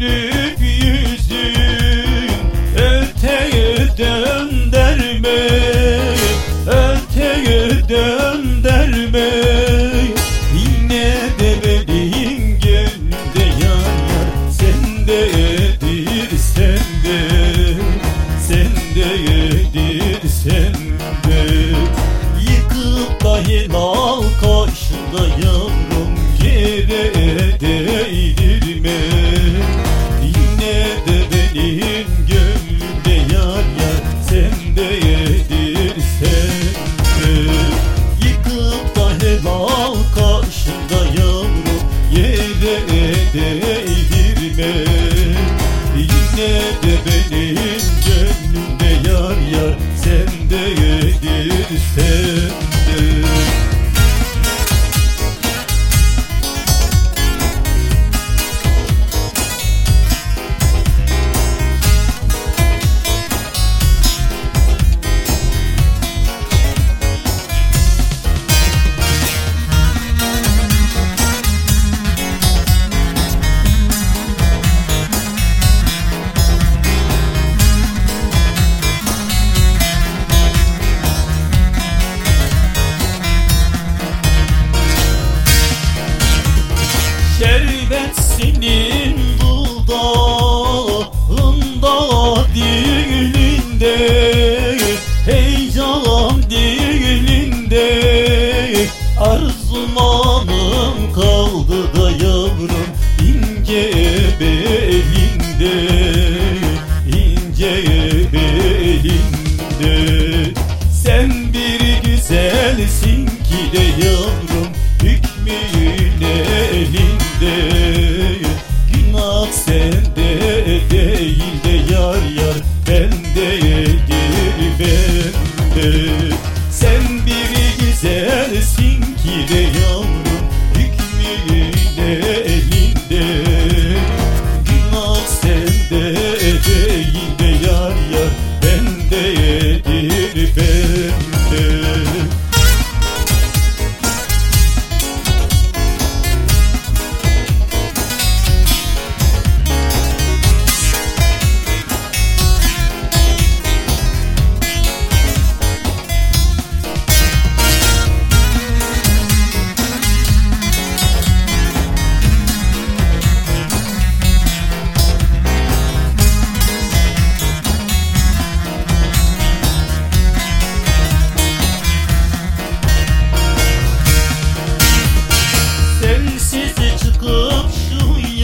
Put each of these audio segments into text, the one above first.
Güldük öteye döndürme Öteye döndürme Yine de benim gönlümde yar yar Sen de edir sen de Sen de. Edir Yıkıp da helal kaşındayım yedi.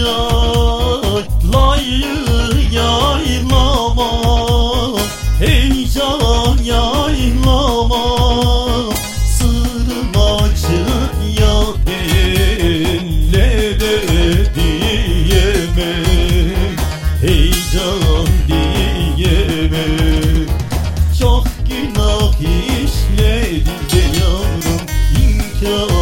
yay Layı yaylama Hey can yaylama Sırmaçın ya ellere diyemem Hey can diyemem Çok günah işledim de yavrum inkar